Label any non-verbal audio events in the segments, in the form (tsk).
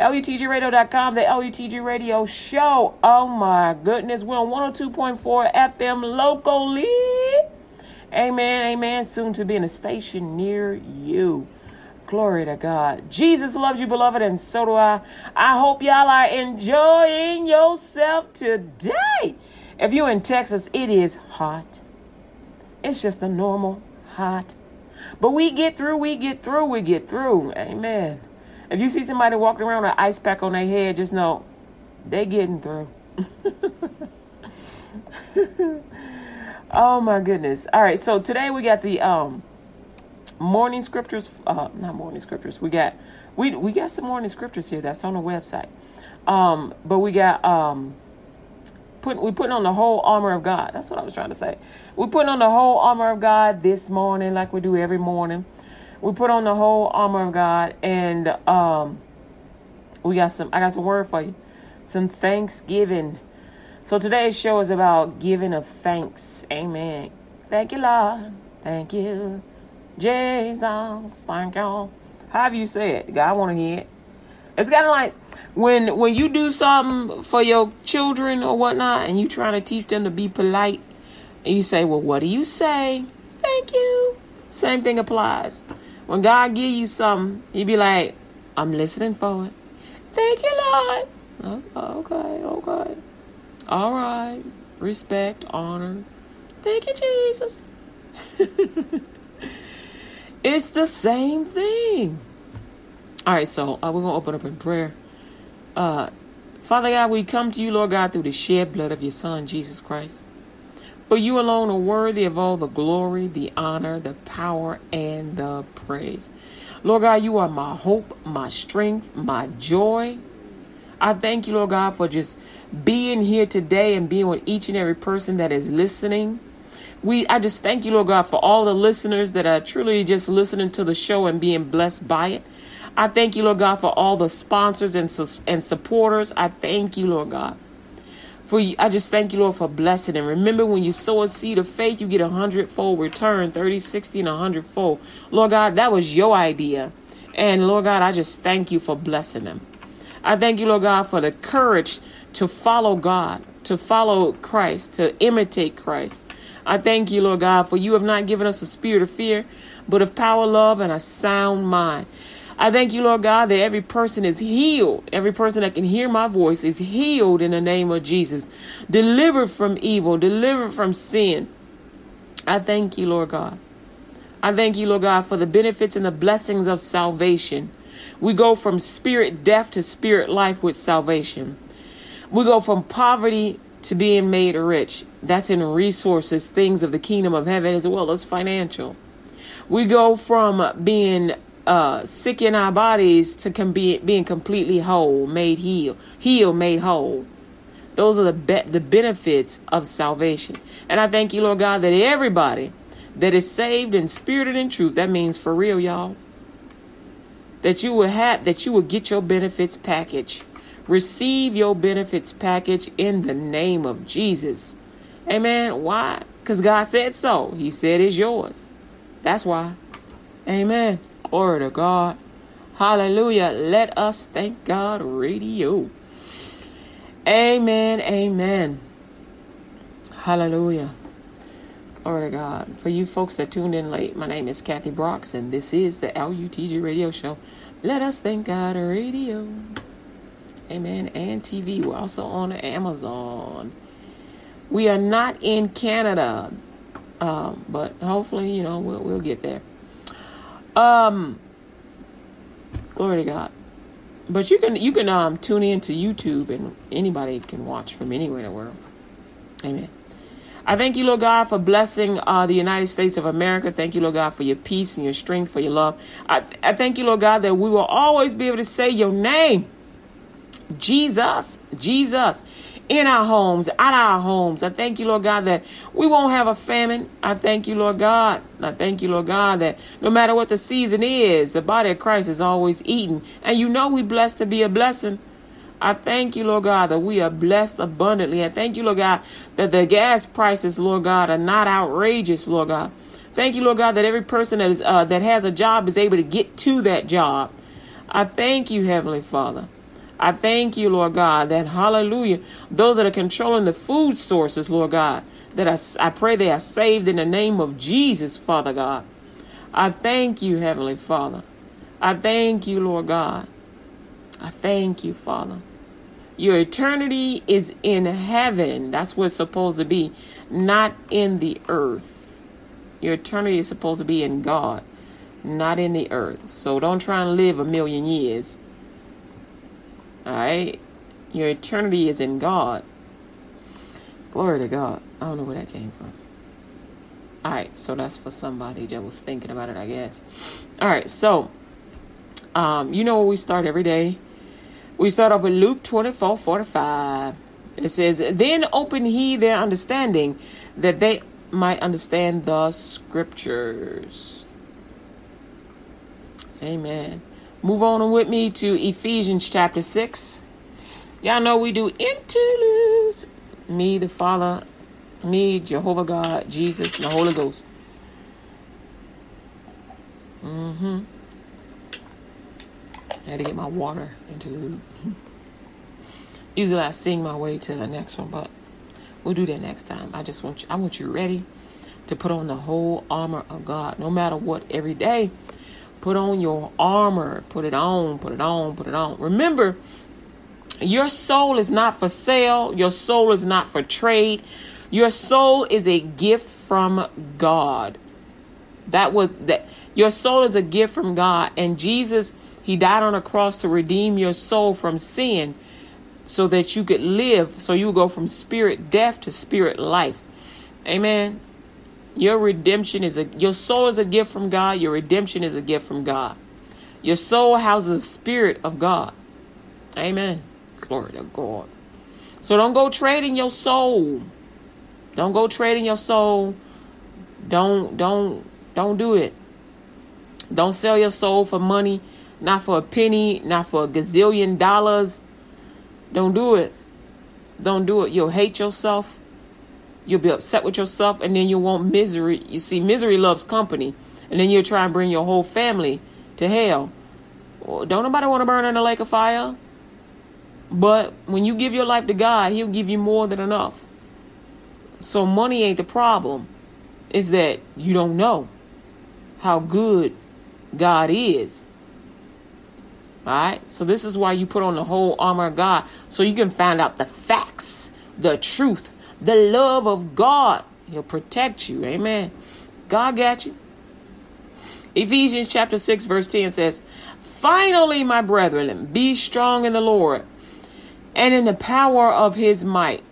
LUTGRadio.com, the LUTG Radio Show. Oh my goodness, we're on 102.4 FM locally. Amen, amen. Soon to be in a station near you. Glory to God. Jesus loves you, beloved, and so do I. I hope y'all are enjoying yourself today. If you're in Texas, it is hot. It's just a normal hot. But we get through, we get through, we get through. Amen. If you see somebody walking around with an ice pack on their head, just know they getting through. (laughs) oh my goodness. All right, so today we got the um morning scriptures uh not morning scriptures. We got we we got some morning scriptures here that's on the website. Um but we got um put we putting on the whole armor of God. That's what I was trying to say. We're putting on the whole armor of God this morning like we do every morning we put on the whole armor of God, and um, we got some. I got some word for you, some Thanksgiving. So today's show is about giving of thanks. Amen. Thank you, Lord. Thank you, Jesus. Thank you. However you say it, God want to hear it. It's kind of like when when you do something for your children or whatnot, and you trying to teach them to be polite, and you say, "Well, what do you say?" Thank you. Same thing applies. When God give you something, you be like, I'm listening for it. Thank you, Lord. Okay, okay. All right. Respect, honor. Thank you, Jesus. (laughs) it's the same thing. All right, so uh, we're going to open up in prayer. Uh, Father God, we come to you, Lord God, through the shed blood of your Son, Jesus Christ. For you alone are worthy of all the glory, the honor, the power, and the praise. Lord God, you are my hope, my strength, my joy. I thank you, Lord God, for just being here today and being with each and every person that is listening. We, I just thank you, Lord God, for all the listeners that are truly just listening to the show and being blessed by it. I thank you, Lord God, for all the sponsors and, and supporters. I thank you, Lord God. For you, I just thank you, Lord, for blessing. And remember, when you sow a seed of faith, you get a hundredfold return 30, 60, and a hundredfold. Lord God, that was your idea. And Lord God, I just thank you for blessing them. I thank you, Lord God, for the courage to follow God, to follow Christ, to imitate Christ. I thank you, Lord God, for you have not given us a spirit of fear, but of power, love, and a sound mind. I thank you, Lord God, that every person is healed. Every person that can hear my voice is healed in the name of Jesus. Delivered from evil, delivered from sin. I thank you, Lord God. I thank you, Lord God, for the benefits and the blessings of salvation. We go from spirit death to spirit life with salvation. We go from poverty to being made rich. That's in resources, things of the kingdom of heaven, as well as financial. We go from being uh, sick in our bodies to com- be, being completely whole, made heal, heal, made whole. Those are the be- the benefits of salvation. And I thank you, Lord God, that everybody that is saved and spirited in truth, that means for real, y'all, that you will have that you will get your benefits package. Receive your benefits package in the name of Jesus. Amen. Why? Because God said so. He said it's yours. That's why. Amen. Glory to God. Hallelujah. Let us thank God radio. Amen. Amen. Hallelujah. Glory to God. For you folks that tuned in late, my name is Kathy Brooks, and this is the LUTG radio show. Let us thank God radio. Amen. And TV. We're also on Amazon. We are not in Canada, um, but hopefully, you know, we'll, we'll get there. Um, glory to God. But you can you can um tune in to YouTube and anybody can watch from anywhere in the world. Amen. I thank you, Lord God, for blessing uh, the United States of America. Thank you, Lord God, for your peace and your strength, for your love. I, I thank you, Lord God, that we will always be able to say your name. Jesus, Jesus, in our homes, at our homes. I thank you, Lord God, that we won't have a famine. I thank you, Lord God. I thank you, Lord God, that no matter what the season is, the body of Christ is always eating. And you know we blessed to be a blessing. I thank you, Lord God, that we are blessed abundantly. I thank you, Lord God, that the gas prices, Lord God, are not outrageous, Lord God. Thank you, Lord God, that every person that is uh, that has a job is able to get to that job. I thank you, Heavenly Father. I thank you, Lord God, that hallelujah, those that are controlling the food sources, Lord God, that I, I pray they are saved in the name of Jesus, Father God. I thank you, Heavenly Father. I thank you, Lord God. I thank you, Father. Your eternity is in heaven. That's where it's supposed to be, not in the earth. Your eternity is supposed to be in God, not in the earth. So don't try and live a million years. All right? Your eternity is in God. Glory to God. I don't know where that came from. All right, so that's for somebody that was thinking about it, I guess. All right, so um, you know where we start every day. We start off with Luke 24 45. It says, Then open he their understanding that they might understand the scriptures. Amen. Move on with me to Ephesians chapter 6. Y'all know we do interludes. Me, the Father, me, Jehovah God, Jesus, and the Holy Ghost. Mm-hmm. I had to get my water interlude. (laughs) Usually I sing my way to the next one, but we'll do that next time. I just want you I want you ready to put on the whole armor of God, no matter what, every day. Put on your armor. Put it on, put it on, put it on. Remember, your soul is not for sale. Your soul is not for trade. Your soul is a gift from God. That was that your soul is a gift from God and Jesus he died on a cross to redeem your soul from sin so that you could live so you go from spirit death to spirit life. Amen. Your redemption is a your soul is a gift from God. Your redemption is a gift from God. Your soul houses the spirit of God. Amen. Glory to God. So don't go trading your soul. Don't go trading your soul. Don't don't don't do it. Don't sell your soul for money, not for a penny, not for a gazillion dollars. Don't do it. Don't do it. You'll hate yourself. You'll be upset with yourself and then you'll want misery. You see, misery loves company. And then you'll try and bring your whole family to hell. Well, don't nobody want to burn in a lake of fire. But when you give your life to God, He'll give you more than enough. So money ain't the problem. Is that you don't know how good God is. Alright? So this is why you put on the whole armor of God. So you can find out the facts, the truth, the love of God. He'll protect you. Amen. God got you. Ephesians chapter 6, verse 10 says, Finally, my brethren, be strong in the Lord and in the power of his might.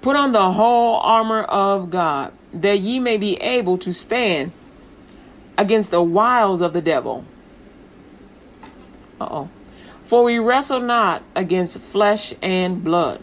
Put on the whole armor of God, that ye may be able to stand against the wiles of the devil. Uh oh. For we wrestle not against flesh and blood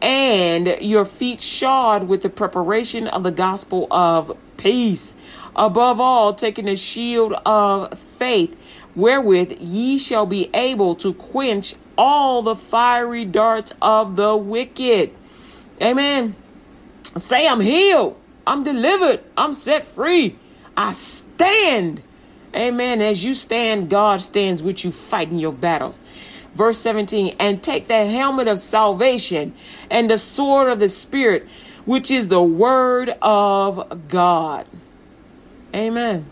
and your feet shod with the preparation of the gospel of peace. Above all, taking the shield of faith, wherewith ye shall be able to quench all the fiery darts of the wicked. Amen. Say, I'm healed. I'm delivered. I'm set free. I stand. Amen. As you stand, God stands with you fighting your battles. Verse 17, and take the helmet of salvation and the sword of the Spirit, which is the word of God. Amen.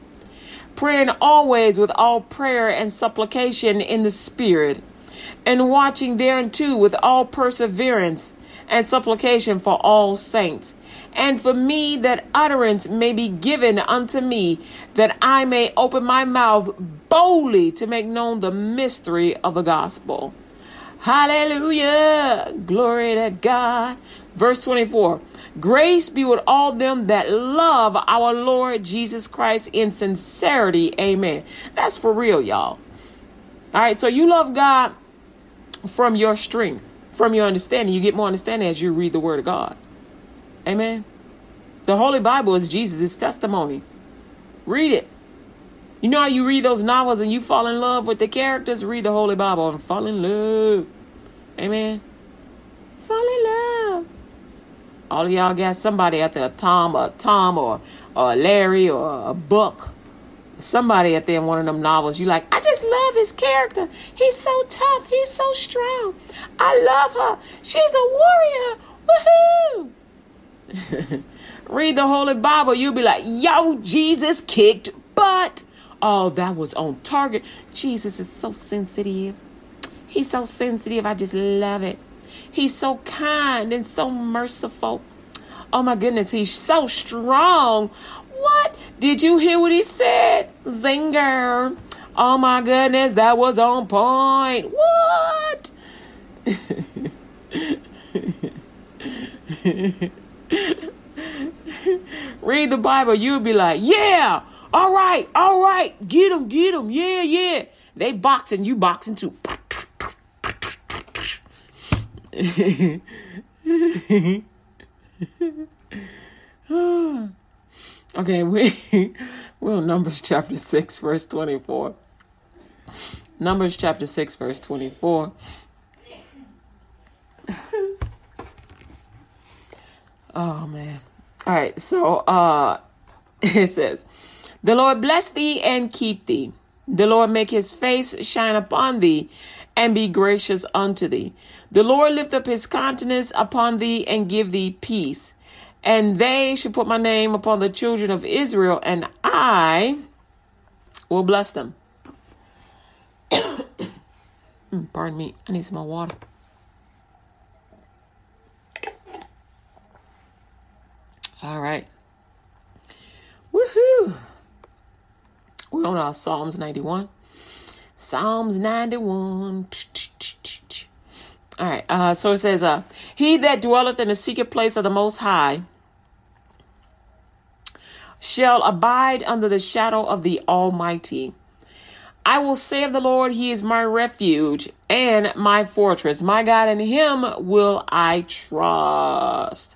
Praying always with all prayer and supplication in the Spirit, and watching thereunto with all perseverance and supplication for all saints, and for me that utterance may be given unto me, that I may open my mouth boldly to make known the mystery of the gospel. Hallelujah. Glory to God. Verse 24 Grace be with all them that love our Lord Jesus Christ in sincerity. Amen. That's for real, y'all. All right, so you love God from your strength, from your understanding. You get more understanding as you read the Word of God. Amen. The Holy Bible is Jesus' testimony. Read it. You know how you read those novels and you fall in love with the characters? Read the Holy Bible and fall in love. Amen. Fall in love. All of y'all got somebody out there, Tom, or Tom, or or Larry, or a Buck. Somebody out there in one of them novels, you like, I just love his character. He's so tough. He's so strong. I love her. She's a warrior. Woohoo! (laughs) Read the Holy Bible, you'll be like, yo, Jesus kicked butt. Oh, that was on target. Jesus is so sensitive. He's so sensitive. I just love it. He's so kind and so merciful. Oh my goodness, he's so strong. What? Did you hear what he said? Zinger. Oh my goodness, that was on point. What? (laughs) Read the Bible, you'll be like, yeah, all right, all right, get them, get them, yeah, yeah. They boxing, you boxing too. (laughs) okay, we (laughs) we're Numbers chapter 6, verse 24. Numbers chapter 6, verse 24. (laughs) oh man. All right, so uh (laughs) it says, The Lord bless thee and keep thee. The Lord make his face shine upon thee and be gracious unto thee. The Lord lift up his countenance upon thee and give thee peace. And they shall put my name upon the children of Israel, and I will bless them. (coughs) Mm, pardon me, I need some more water. All right. Woohoo! We're on our Psalms 91. Psalms 91. All right. Uh, so it says, uh, He that dwelleth in the secret place of the Most High shall abide under the shadow of the Almighty. I will say of the Lord, He is my refuge and my fortress. My God, in Him will I trust.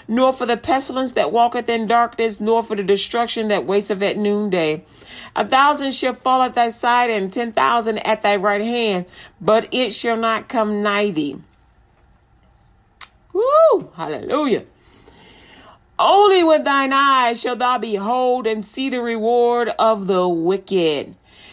nor for the pestilence that walketh in darkness, nor for the destruction that wasteth at noonday. A thousand shall fall at thy side, and ten thousand at thy right hand, but it shall not come nigh thee. Woo! Hallelujah. Only with thine eyes shalt thou behold and see the reward of the wicked.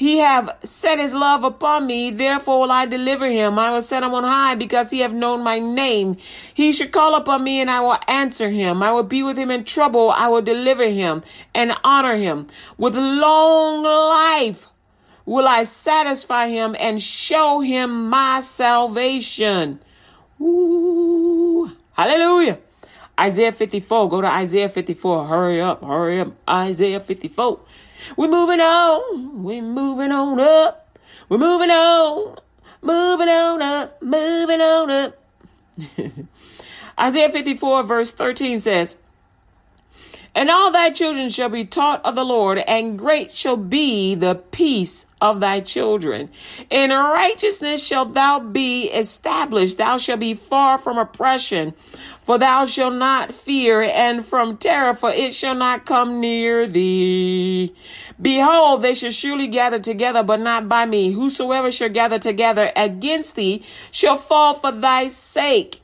he have set his love upon me, therefore will I deliver him. I will set him on high because he have known my name. He should call upon me and I will answer him. I will be with him in trouble. I will deliver him and honor him. With long life will I satisfy him and show him my salvation. Ooh, hallelujah. Isaiah 54. Go to Isaiah 54. Hurry up, hurry up. Isaiah 54. We're moving on. We're moving on up. We're moving on. Moving on up. Moving on up. (laughs) Isaiah 54 verse 13 says, And all thy children shall be taught of the Lord, and great shall be the peace of thy children. In righteousness shalt thou be established. Thou shalt be far from oppression, for thou shalt not fear, and from terror, for it shall not come near thee. Behold, they shall surely gather together, but not by me. Whosoever shall gather together against thee shall fall for thy sake.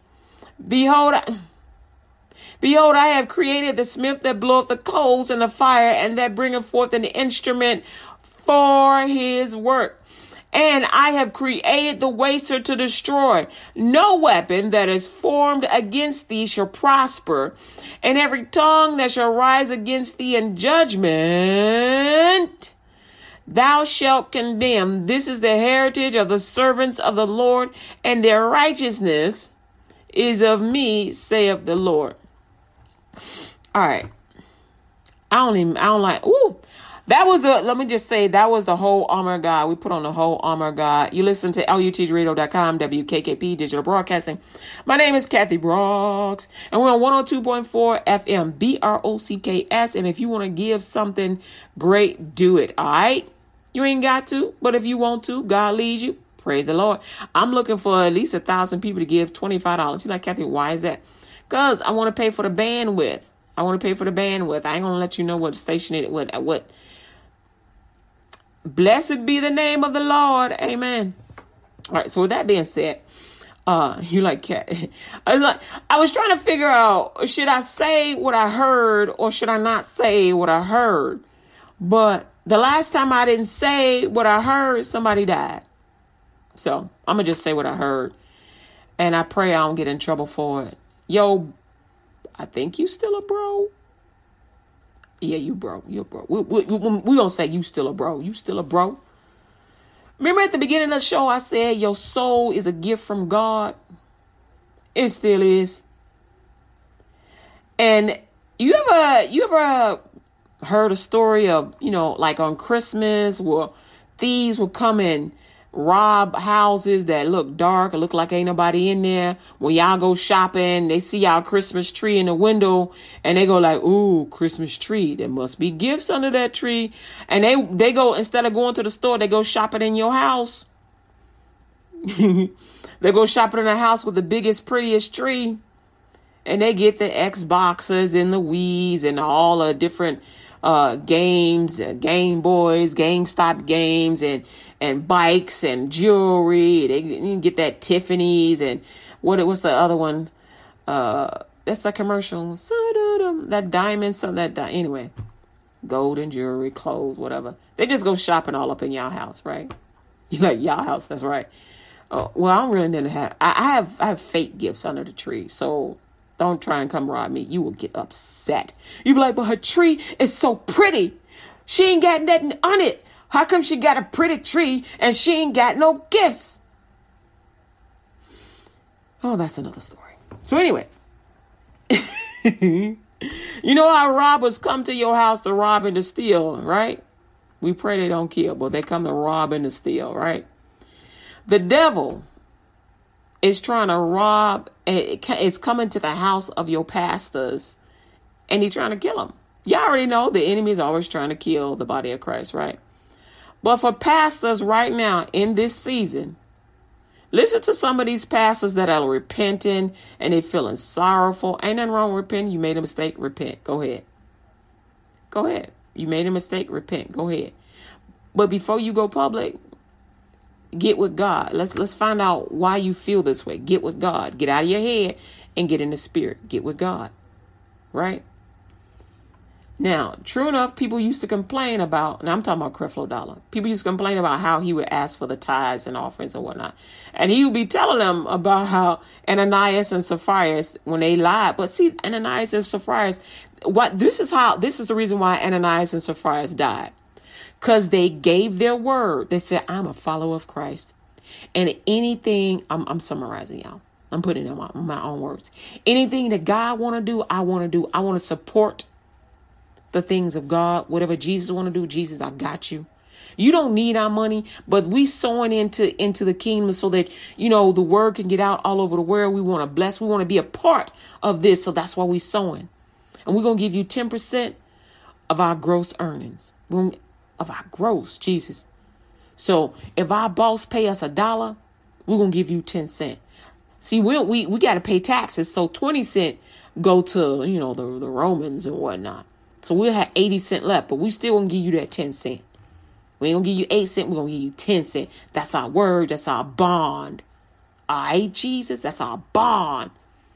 Behold, Behold, I have created the smith that bloweth the coals in the fire, and that bringeth forth an instrument for his work. And I have created the waster to destroy. No weapon that is formed against thee shall prosper, and every tongue that shall rise against thee in judgment thou shalt condemn. This is the heritage of the servants of the Lord, and their righteousness is of me, saith the Lord. All right. I don't even, I don't like, ooh. That was the, let me just say, that was the whole armor God. We put on the whole armor God. You listen to LUTGradio.com, WKKP Digital Broadcasting. My name is Kathy Brooks, and we're on 102.4 FM, B R O C K S. And if you want to give something great, do it. All right? You ain't got to, but if you want to, God leads you. Praise the Lord. I'm looking for at least a thousand people to give $25. You're like, Kathy, why is that? Because I want to pay for the bandwidth. I want to pay for the bandwidth. I ain't gonna let you know what station it what what. Blessed be the name of the Lord. Amen. All right. So with that being said, uh, (laughs) you like cat. (laughs) I was like, I was trying to figure out should I say what I heard or should I not say what I heard. But the last time I didn't say what I heard, somebody died. So I'm gonna just say what I heard, and I pray I don't get in trouble for it. Yo, I think you still a bro. Yeah, you bro. You bro. We, we, we, we don't say you still a bro. You still a bro. Remember at the beginning of the show, I said your soul is a gift from God. It still is. And you ever you ever heard a story of you know like on Christmas where thieves will come in rob houses that look dark look like ain't nobody in there. When y'all go shopping, they see y'all Christmas tree in the window and they go like, ooh, Christmas tree. There must be gifts under that tree. And they, they go, instead of going to the store, they go shopping in your house. (laughs) they go shopping in a house with the biggest, prettiest tree. And they get the Xboxes and the Wii's and all the different uh, games, uh, Game Boys, GameStop games, and and bikes and jewelry. They can get that Tiffany's and what what's the other one? Uh, that's the commercial. That diamond, something that di- anyway, golden jewelry, clothes, whatever. They just go shopping all up in y'all house, right? (laughs) You like y'all house? That's right. Oh, well, I don't really to have. I, I have I have fake gifts under the tree, so don't try and come rob me. You will get upset. You be like, but her tree is so pretty. She ain't got nothing on it. How come she got a pretty tree and she ain't got no gifts? Oh, that's another story. So, anyway, (laughs) you know how robbers come to your house to rob and to steal, right? We pray they don't kill, but they come to rob and to steal, right? The devil is trying to rob, eh, it's coming to the house of your pastors and he's trying to kill them. Y'all already know the enemy is always trying to kill the body of Christ, right? But for pastors right now in this season, listen to some of these pastors that are repenting and they feeling sorrowful. Ain't nothing wrong with repenting. You made a mistake, repent. Go ahead. Go ahead. You made a mistake, repent. Go ahead. But before you go public, get with God. Let's let's find out why you feel this way. Get with God. Get out of your head and get in the spirit. Get with God. Right? Now, true enough, people used to complain about, and I'm talking about Creflo Dollar. People used to complain about how he would ask for the tithes and offerings and whatnot. And he would be telling them about how Ananias and Sapphira, when they lied. But see, Ananias and Sapphira, what this is how, this is the reason why Ananias and Sapphira died. Because they gave their word. They said, I'm a follower of Christ. And anything, I'm, I'm summarizing y'all. I'm putting in my, my own words. Anything that God want to do, I want to do. I want to support the things of God. Whatever Jesus want to do, Jesus, I got you. You don't need our money, but we sowing into into the kingdom so that you know the word can get out all over the world. We want to bless. We want to be a part of this, so that's why we sowing. And we're to give you 10% of our gross earnings. Of our gross, Jesus. So if our boss pay us a dollar, we're to give you 10 cent. See, we we, we got to pay taxes. So 20 cent go to, you know, the, the Romans and whatnot. So we'll have 80 cent left, but we still to give you that 10 cent. We ain't gonna give you eight cent, we're gonna give you ten cent. That's our word, that's our bond. Alright, Jesus, that's our bond.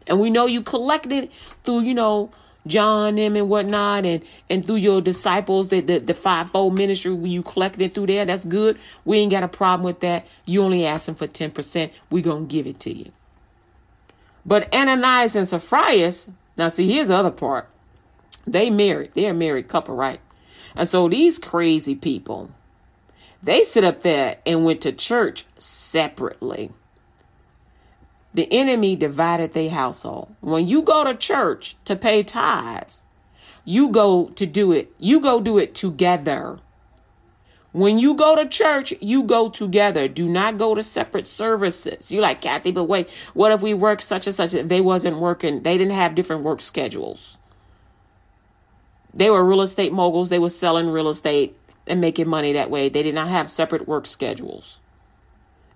And we know you collected through, you know, John them and whatnot, and and through your disciples, the the, the fivefold ministry, when you collected through there, that's good. We ain't got a problem with that. You only asking for ten percent. We gonna give it to you. But Ananias and Sapphira, now see, here's the other part. They married. They're a married couple, right? And so these crazy people, they sit up there and went to church separately. The enemy divided their household. When you go to church to pay tithes, you go to do it. You go do it together. When you go to church, you go together. Do not go to separate services. You like Kathy, but wait, what if we work such and such? They wasn't working. They didn't have different work schedules. They were real estate moguls. They were selling real estate and making money that way. They did not have separate work schedules.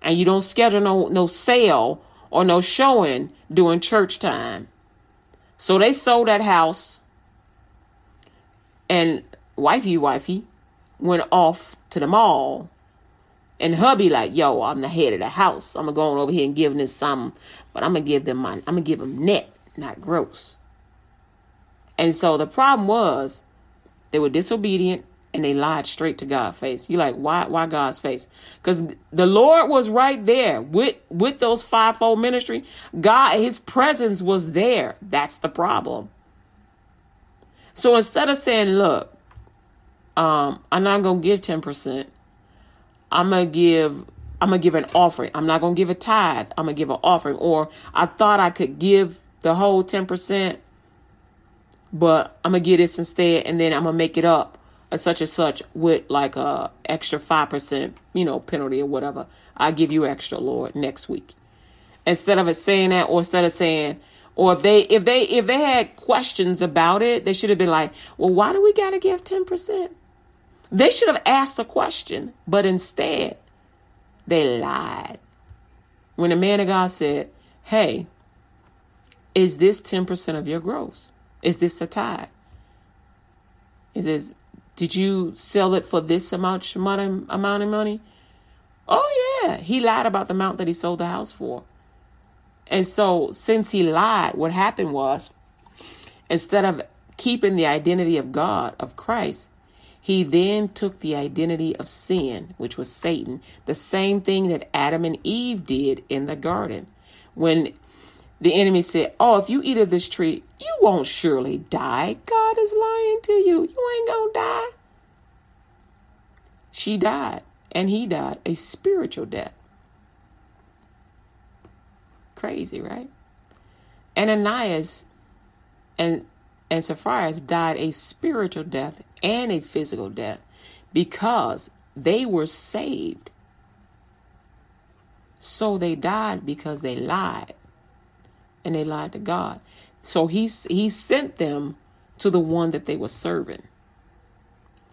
And you don't schedule no, no sale or no showing during church time. So they sold that house and wifey wifey went off to the mall. And hubby like, yo, I'm the head of the house. I'm gonna go on over here and give them some, but I'm gonna give them my, I'm gonna give them net, not gross. And so the problem was they were disobedient and they lied straight to God's face. You're like, why why God's face? Because the Lord was right there with with those fivefold ministry. God, his presence was there. That's the problem. So instead of saying, look, um, I'm not gonna give 10%, I'm gonna give I'm gonna give an offering. I'm not gonna give a tithe. I'm gonna give an offering. Or I thought I could give the whole 10%, but I'm gonna get this instead, and then I'm gonna make it up such and such with like a extra 5%, you know, penalty or whatever. i give you extra, Lord, next week. Instead of it saying that, or instead of saying, or if they if they if they had questions about it, they should have been like, well, why do we gotta give 10%? They should have asked the question, but instead they lied. When the man of God said, Hey, is this 10% of your gross? Is this a tithe? He says, did you sell it for this amount amount of money? Oh yeah, he lied about the amount that he sold the house for. And so since he lied, what happened was instead of keeping the identity of God, of Christ, he then took the identity of sin, which was Satan, the same thing that Adam and Eve did in the garden. When the enemy said, Oh, if you eat of this tree, you won't surely die. God is lying to you. You ain't gonna die. She died, and he died a spiritual death. Crazy, right? Ananias and and Sapphira died a spiritual death and a physical death because they were saved. So they died because they lied and they lied to God. So he, he sent them to the one that they were serving.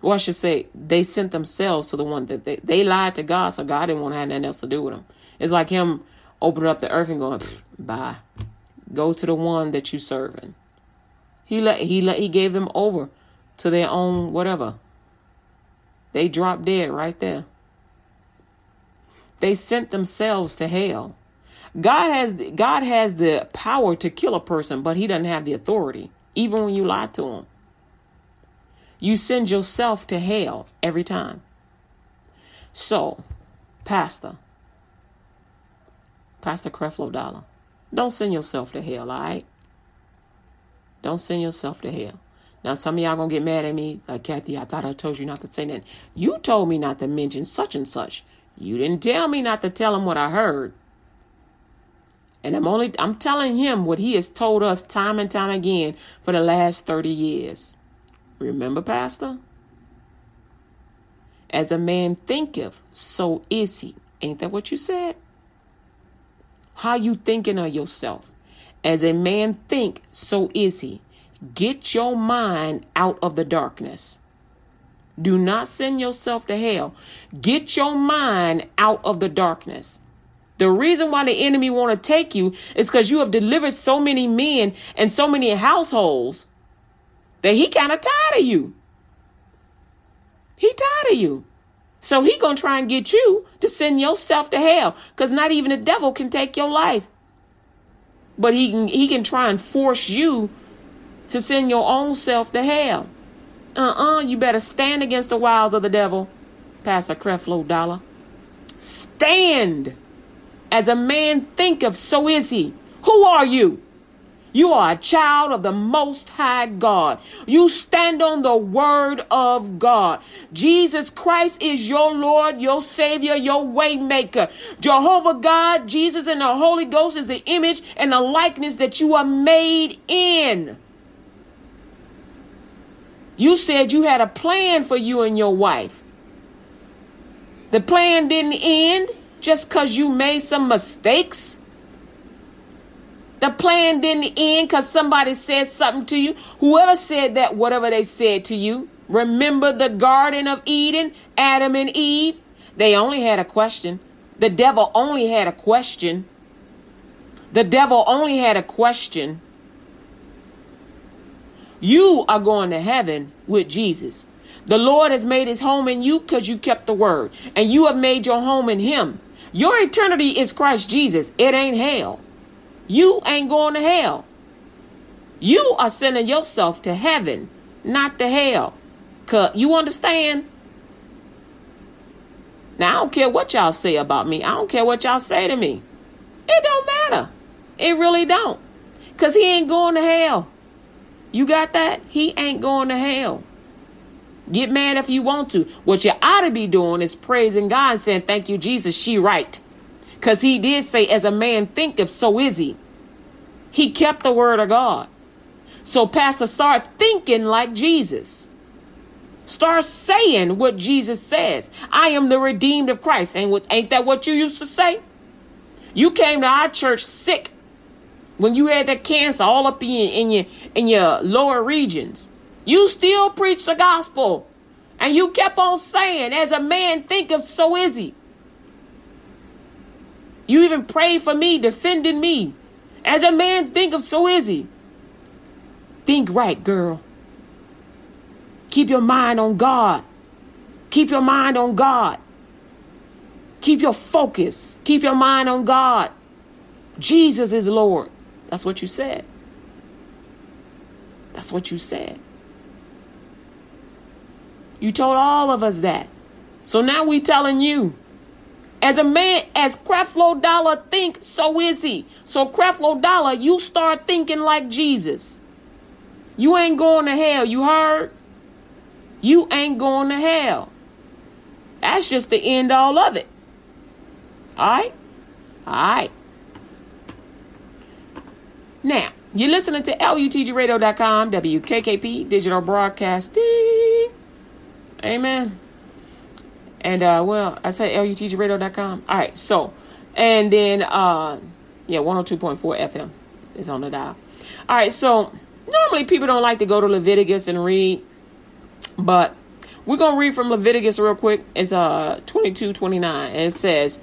Or I should say, they sent themselves to the one that they, they lied to God, so God didn't want to have nothing else to do with them. It's like him opening up the earth and going, bye. Go to the one that you serving. He let he let he gave them over to their own whatever. They dropped dead right there. They sent themselves to hell. God has God has the power to kill a person, but he doesn't have the authority, even when you lie to him. You send yourself to hell every time. So, Pastor, Pastor Creflo Dollar, don't send yourself to hell, all right? Don't send yourself to hell. Now, some of y'all gonna get mad at me, like Kathy. I thought I told you not to say that. You told me not to mention such and such. You didn't tell me not to tell him what I heard. And I'm only I'm telling him what he has told us time and time again for the last 30 years. Remember, Pastor? As a man thinketh, so is he. Ain't that what you said? How you thinking of yourself? As a man think, so is he. Get your mind out of the darkness. Do not send yourself to hell. Get your mind out of the darkness. The reason why the enemy want to take you is because you have delivered so many men and so many households that he kind of tired of you. He tired of you. So he gonna try and get you to send yourself to hell because not even the devil can take your life. But he can he can try and force you to send your own self to hell. Uh-uh, you better stand against the wiles of the devil, Pastor Creflo Dollar. Stand. As a man thinketh, so is he. Who are you? You are a child of the Most High God. You stand on the Word of God. Jesus Christ is your Lord, your Savior, your Waymaker. Jehovah God, Jesus, and the Holy Ghost is the image and the likeness that you are made in. You said you had a plan for you and your wife. The plan didn't end just because you made some mistakes. The plan didn't end because somebody said something to you. Whoever said that, whatever they said to you, remember the Garden of Eden, Adam and Eve? They only had a question. The devil only had a question. The devil only had a question. You are going to heaven with Jesus. The Lord has made his home in you because you kept the word, and you have made your home in him. Your eternity is Christ Jesus. It ain't hell. You ain't going to hell. You are sending yourself to heaven, not to hell. Cause you understand? Now I don't care what y'all say about me. I don't care what y'all say to me. It don't matter. It really don't. Cause he ain't going to hell. You got that? He ain't going to hell. Get mad if you want to. What you ought to be doing is praising God and saying, Thank you, Jesus, she right. Because he did say, As a man thinketh, so is he. He kept the word of God. So, Pastor, start thinking like Jesus. Start saying what Jesus says. I am the redeemed of Christ. Ain't, ain't that what you used to say? You came to our church sick when you had that cancer all up in, in your in your lower regions, you still preach the gospel. And you kept on saying, as a man thinketh, so is he. You even prayed for me, defending me. As a man thinketh, so is he. Think right, girl. Keep your mind on God. Keep your mind on God. Keep your focus. Keep your mind on God. Jesus is Lord. That's what you said. That's what you said. You told all of us that. So now we telling you. As a man, as Creflo Dollar think, so is he. So Creflo Dollar, you start thinking like Jesus. You ain't going to hell, you heard? You ain't going to hell. That's just the end all of it. All right? All right. Now, you're listening to LUTGRadio.com, WKKP Digital Broadcasting. Amen. And, uh, well, I said LUTGRadio.com. All right, so, and then, uh, yeah, 102.4 FM is on the dial. All right, so normally people don't like to go to Leviticus and read, but we're to read from Leviticus real quick. It's uh 22 29. And it says,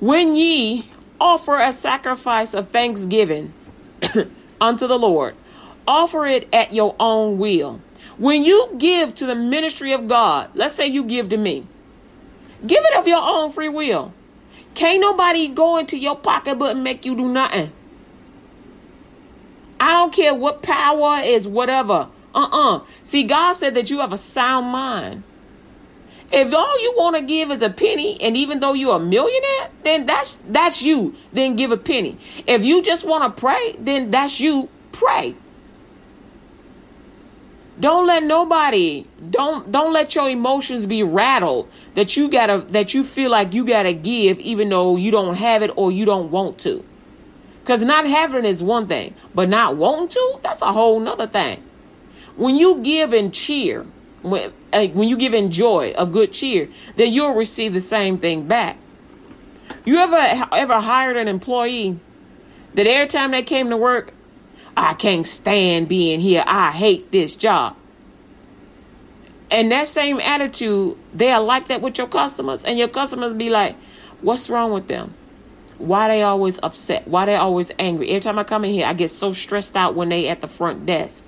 When ye offer a sacrifice of thanksgiving, (coughs) unto the Lord. Offer it at your own will. When you give to the ministry of God, let's say you give to me, give it of your own free will. Can't nobody go into your pocketbook and make you do nothing. I don't care what power is, whatever. Uh uh See, God said that you have a sound mind. If all you want to give is a penny, and even though you're a millionaire, then that's that's you. Then give a penny. If you just want to pray, then that's you. Pray. Don't let nobody don't don't let your emotions be rattled that you gotta that you feel like you gotta give even though you don't have it or you don't want to. Cause not having is one thing, but not wanting to, that's a whole nother thing. When you give and cheer, when, when you give in joy of good cheer, then you'll receive the same thing back. You ever ever hired an employee that every time they came to work, I can't stand being here. I hate this job. And that same attitude, they are like that with your customers. And your customers be like, what's wrong with them? Why they always upset? Why they always angry? Every time I come in here, I get so stressed out when they at the front desk.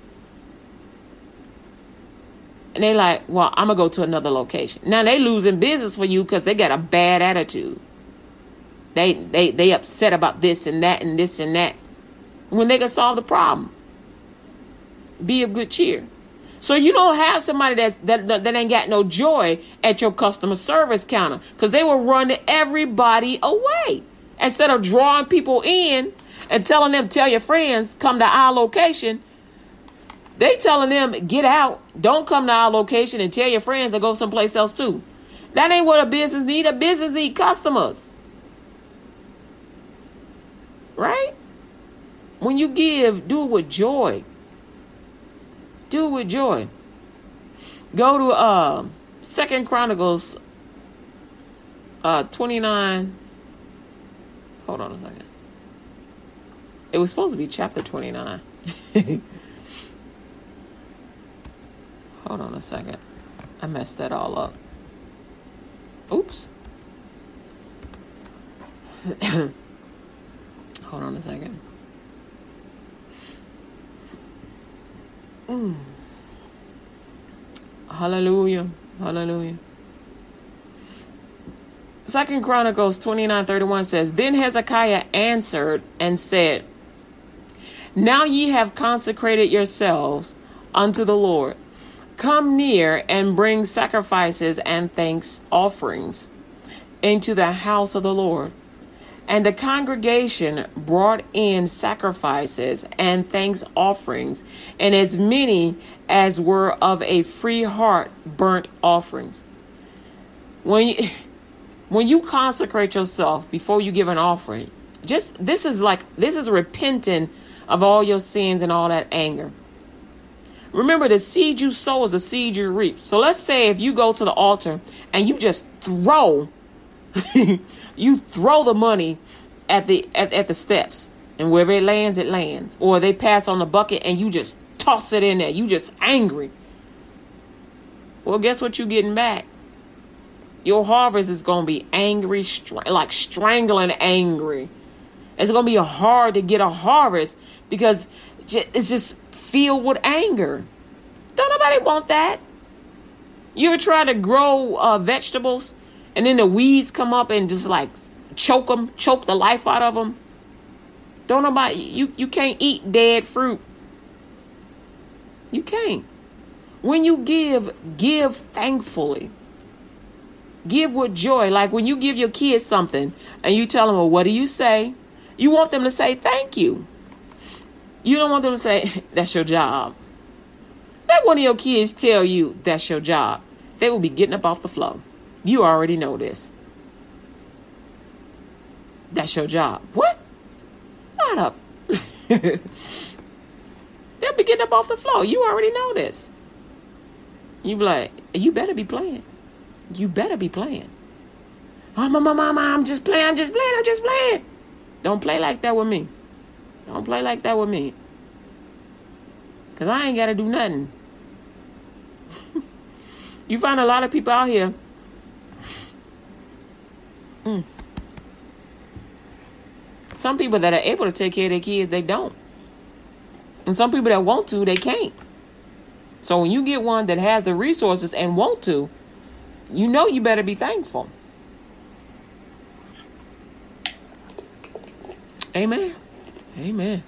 And they like, well, I'm gonna go to another location. Now they losing business for you because they got a bad attitude. They they they upset about this and that and this and that. When they can solve the problem. Be of good cheer. So you don't have somebody that that that ain't got no joy at your customer service counter because they will run everybody away instead of drawing people in and telling them tell your friends come to our location they telling them get out, don't come to our location, and tell your friends to go someplace else too. That ain't what a business need. A business need customers, right? When you give, do it with joy. Do it with joy. Go to uh Second Chronicles uh 29. Hold on a second. It was supposed to be chapter 29. (laughs) Hold on a second. I messed that all up. Oops. (coughs) Hold on a second. Mm. Hallelujah. Hallelujah. Second Chronicles 29 31 says, Then Hezekiah answered and said, Now ye have consecrated yourselves unto the Lord Come near and bring sacrifices and thanks offerings into the house of the Lord. And the congregation brought in sacrifices and thanks offerings, and as many as were of a free heart burnt offerings. When you, (laughs) when you consecrate yourself before you give an offering, just this is like this is repenting of all your sins and all that anger. Remember, the seed you sow is a seed you reap. So let's say if you go to the altar and you just throw, (laughs) you throw the money at the at, at the steps, and wherever it lands, it lands. Or they pass on the bucket and you just toss it in there. You just angry. Well, guess what you're getting back? Your harvest is going to be angry, str- like strangling angry. It's going to be hard to get a harvest because it's just filled with anger. Don't nobody want that. You ever try to grow uh, vegetables and then the weeds come up and just like choke them, choke the life out of them? Don't nobody, you, you can't eat dead fruit. You can't. When you give, give thankfully. Give with joy. Like when you give your kids something and you tell them, well, what do you say? You want them to say thank you. You don't want them to say, (laughs) that's your job. Let one of your kids tell you that's your job. They will be getting up off the floor. You already know this. That's your job. What? Not up. (laughs) They'll be getting up off the floor. You already know this. You be like, you better be playing. You better be playing. Oh, mama, mama, I'm just playing. I'm just playing. I'm just playing. Don't play like that with me. Don't play like that with me. Because I ain't got to do nothing. (laughs) you find a lot of people out here. Mm. Some people that are able to take care of their kids, they don't. And some people that want to, they can't. So when you get one that has the resources and want to, you know you better be thankful. Amen. Amen.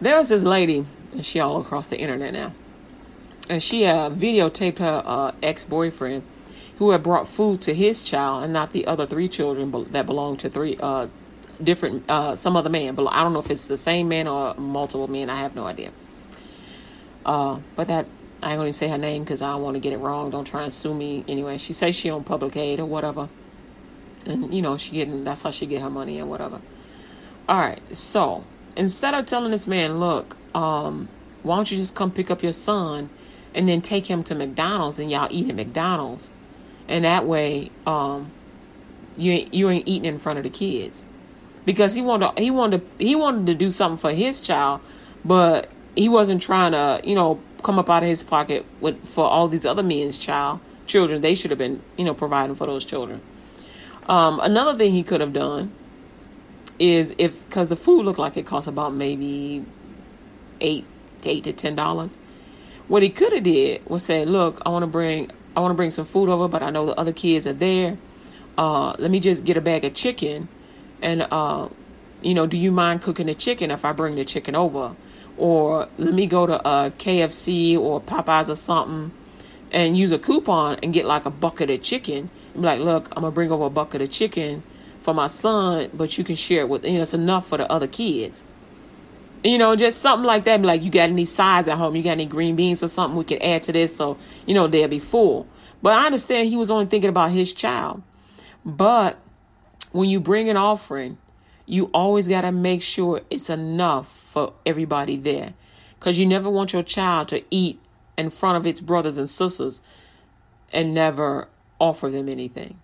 There was this lady, and she all across the internet now, and she uh, videotaped her uh, ex boyfriend who had brought food to his child and not the other three children that belonged to three uh, different uh, some other man. But I don't know if it's the same man or multiple men. I have no idea. Uh, but that I ain't gonna say her name because I don't want to get it wrong. Don't try and sue me anyway. She says she on public aid or whatever and you know she getting that's how she get her money and whatever all right so instead of telling this man look um why don't you just come pick up your son and then take him to mcdonald's and y'all eat at mcdonald's and that way um you you ain't eating in front of the kids because he wanted to, he wanted to, he wanted to do something for his child, but he wasn't trying to you know come up out of his pocket with for all these other men's child children. They should have been you know providing for those children. Um, another thing he could have done is if because the food looked like it cost about maybe eight to eight to ten dollars. What he could have did was say, "Look, I want to bring I want to bring some food over, but I know the other kids are there. Uh, let me just get a bag of chicken, and uh, you know, do you mind cooking the chicken if I bring the chicken over? Or let me go to uh, KFC or Popeyes or something." And use a coupon and get like a bucket of chicken. Be like, look, I'm gonna bring over a bucket of chicken for my son, but you can share it with you know it's enough for the other kids. You know, just something like that. Like, you got any sides at home? You got any green beans or something we could add to this so, you know, they'll be full. But I understand he was only thinking about his child. But when you bring an offering, you always got to make sure it's enough for everybody there. Because you never want your child to eat in front of its brothers and sisters and never offer them anything.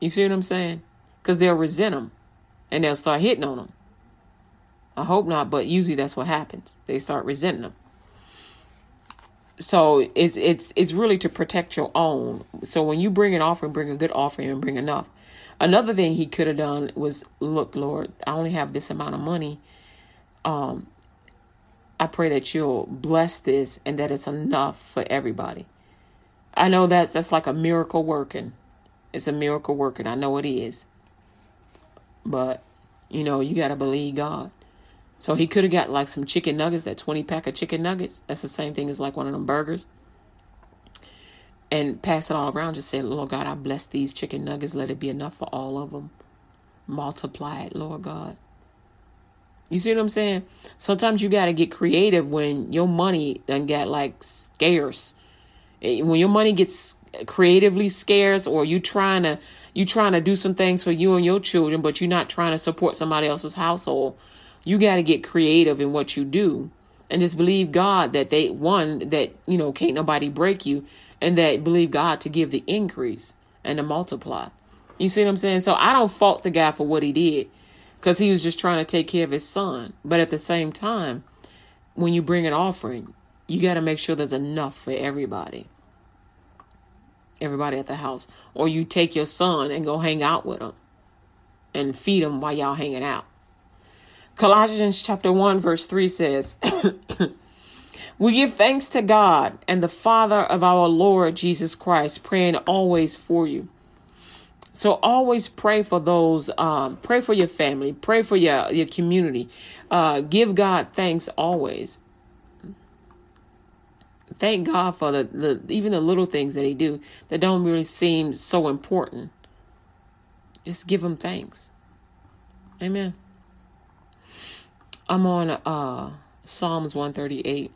You see what I'm saying? Because they'll resent them and they'll start hitting on them. I hope not, but usually that's what happens. They start resenting them. So it's it's it's really to protect your own. So when you bring an offering, bring a good offering and bring enough. Another thing he could have done was, look, Lord, I only have this amount of money. Um, I pray that you'll bless this and that it's enough for everybody. I know that's that's like a miracle working. It's a miracle working. I know it is. But you know, you got to believe God. So he could have got like some chicken nuggets, that 20 pack of chicken nuggets. That's the same thing as like one of them burgers. And pass it all around. Just say, Lord God, I bless these chicken nuggets. Let it be enough for all of them. Multiply it, Lord God. You see what I'm saying? Sometimes you got to get creative when your money done get like scarce. Eh, when your money gets creatively scarce or you trying to you trying to do some things for you and your children, but you're not trying to support somebody else's household you got to get creative in what you do and just believe God that they, one, that, you know, can't nobody break you and that believe God to give the increase and to multiply. You see what I'm saying? So I don't fault the guy for what he did because he was just trying to take care of his son. But at the same time, when you bring an offering, you got to make sure there's enough for everybody. Everybody at the house. Or you take your son and go hang out with him and feed him while y'all hanging out. Colossians chapter 1 verse 3 says, (coughs) We give thanks to God and the Father of our Lord Jesus Christ, praying always for you. So always pray for those, um, pray for your family, pray for your, your community. Uh, give God thanks always. Thank God for the, the even the little things that He do that don't really seem so important. Just give Him thanks. Amen. I'm on uh Psalms 138.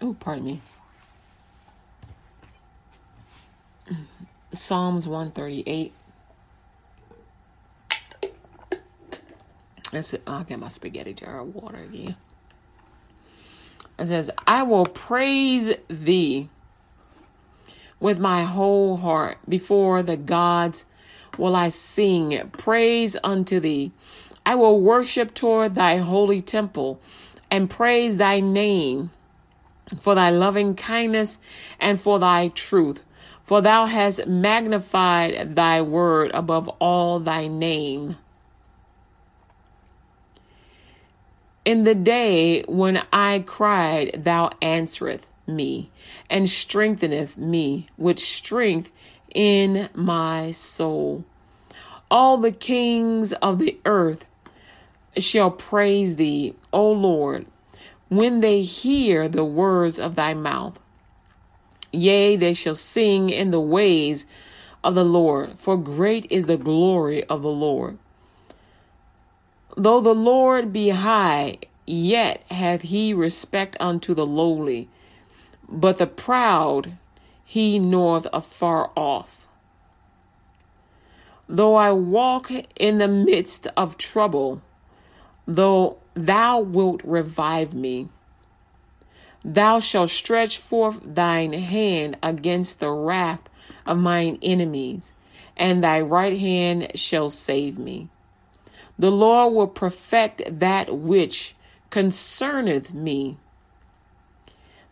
Oh, pardon me. Psalms 138. That's it. I'll get my spaghetti jar of water again. It says, I will praise thee with my whole heart. Before the gods will I sing praise unto thee. I will worship toward thy holy temple and praise thy name for thy loving kindness and for thy truth. For thou hast magnified thy word above all thy name. In the day when I cried, thou answereth me, and strengtheneth me with strength in my soul. All the kings of the earth shall praise thee, O Lord, when they hear the words of thy mouth. Yea, they shall sing in the ways of the Lord, for great is the glory of the Lord. Though the Lord be high, yet hath he respect unto the lowly, but the proud he knoweth afar off. Though I walk in the midst of trouble, though thou wilt revive me. Thou shalt stretch forth thine hand against the wrath of mine enemies, and thy right hand shall save me. The Lord will perfect that which concerneth me.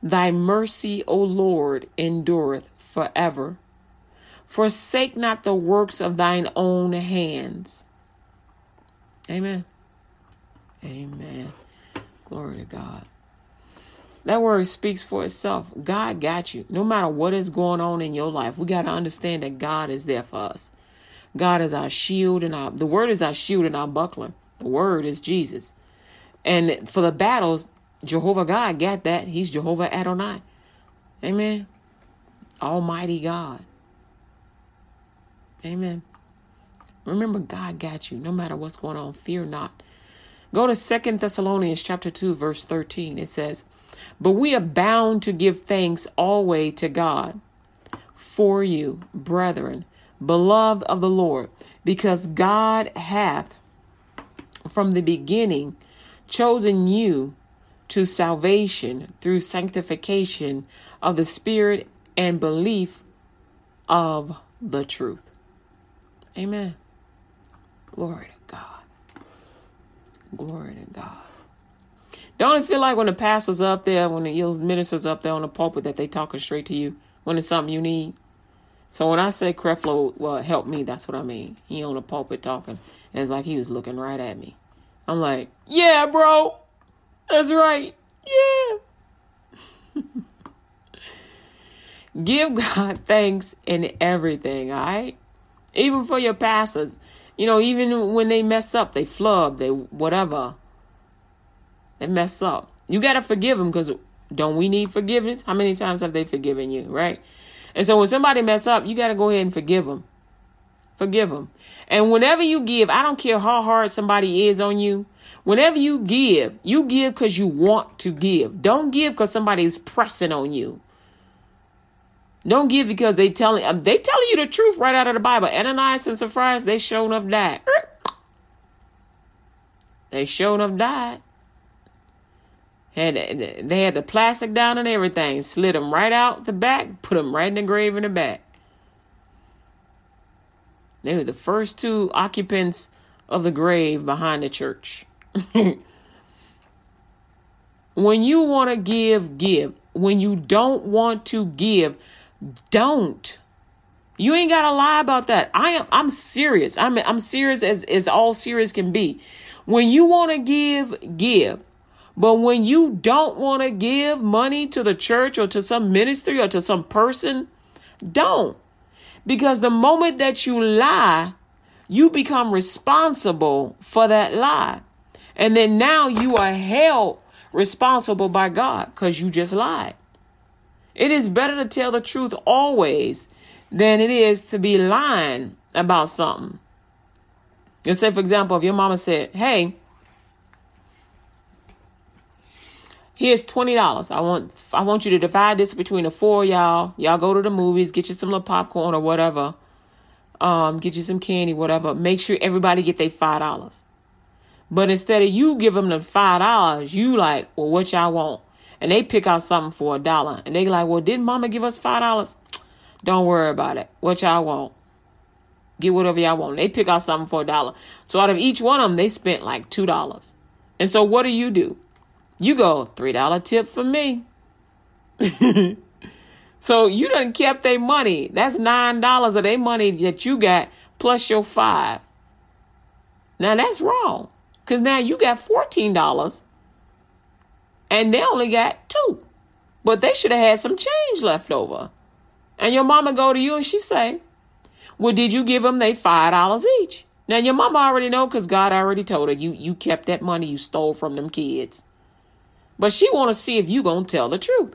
Thy mercy, O Lord, endureth forever. Forsake not the works of thine own hands. Amen. Amen. Glory to God. That word speaks for itself. God got you. No matter what is going on in your life, we got to understand that God is there for us. God is our shield and our the word is our shield and our buckler. The word is Jesus. And for the battles, Jehovah God got that. He's Jehovah Adonai. Amen. Almighty God. Amen. Remember, God got you no matter what's going on. Fear not. Go to Second Thessalonians chapter 2, verse 13. It says, But we are bound to give thanks always to God for you, brethren, beloved of the Lord, because God hath from the beginning chosen you to salvation through sanctification of the Spirit and belief of the truth. Amen. Glory. Glory to God. Don't it feel like when the pastor's up there, when the minister's up there on the pulpit, that they talking straight to you when it's something you need? So when I say Creflo, well, help me, that's what I mean. He on the pulpit talking, and it's like he was looking right at me. I'm like, yeah, bro, that's right, yeah. (laughs) Give God thanks in everything, all right? Even for your pastors. You know, even when they mess up, they flub, they whatever. They mess up. You got to forgive them because don't we need forgiveness? How many times have they forgiven you, right? And so when somebody mess up, you got to go ahead and forgive them. Forgive them. And whenever you give, I don't care how hard somebody is on you. Whenever you give, you give because you want to give. Don't give because somebody is pressing on you. Don't give because they telling um, they telling you the truth right out of the Bible. Ananias and Sapphira, they showing up died. They showing up died. Had they had the plastic down and everything. Slid them right out the back. Put them right in the grave in the back. They were the first two occupants of the grave behind the church. (laughs) when you want to give, give. When you don't want to give, don't. You ain't gotta lie about that. I am I'm serious. I'm I'm serious as, as all serious can be. When you wanna give, give. But when you don't want to give money to the church or to some ministry or to some person, don't. Because the moment that you lie, you become responsible for that lie. And then now you are held responsible by God because you just lied. It is better to tell the truth always than it is to be lying about something. Let's say, for example, if your mama said, Hey, here's twenty dollars. I want I want you to divide this between the four y'all. Y'all go to the movies, get you some little popcorn or whatever. Um, get you some candy, whatever. Make sure everybody get their five dollars. But instead of you give them the five dollars, you like, well, what y'all want? And they pick out something for a dollar and they like, well, didn't mama give us five dollars? (tsk) Don't worry about it. What y'all want? Get whatever y'all want. They pick out something for a dollar. So out of each one of them, they spent like two dollars. And so what do you do? You go three dollar tip for me. (laughs) so you done kept their money. That's nine dollars of their money that you got plus your five. Now that's wrong. Cause now you got fourteen dollars and they only got two. But they should have had some change left over. And your mama go to you and she say, well, did you give them they five dollars each? Now your mama already know because God already told her you you kept that money you stole from them kids. But she want to see if you gonna tell the truth.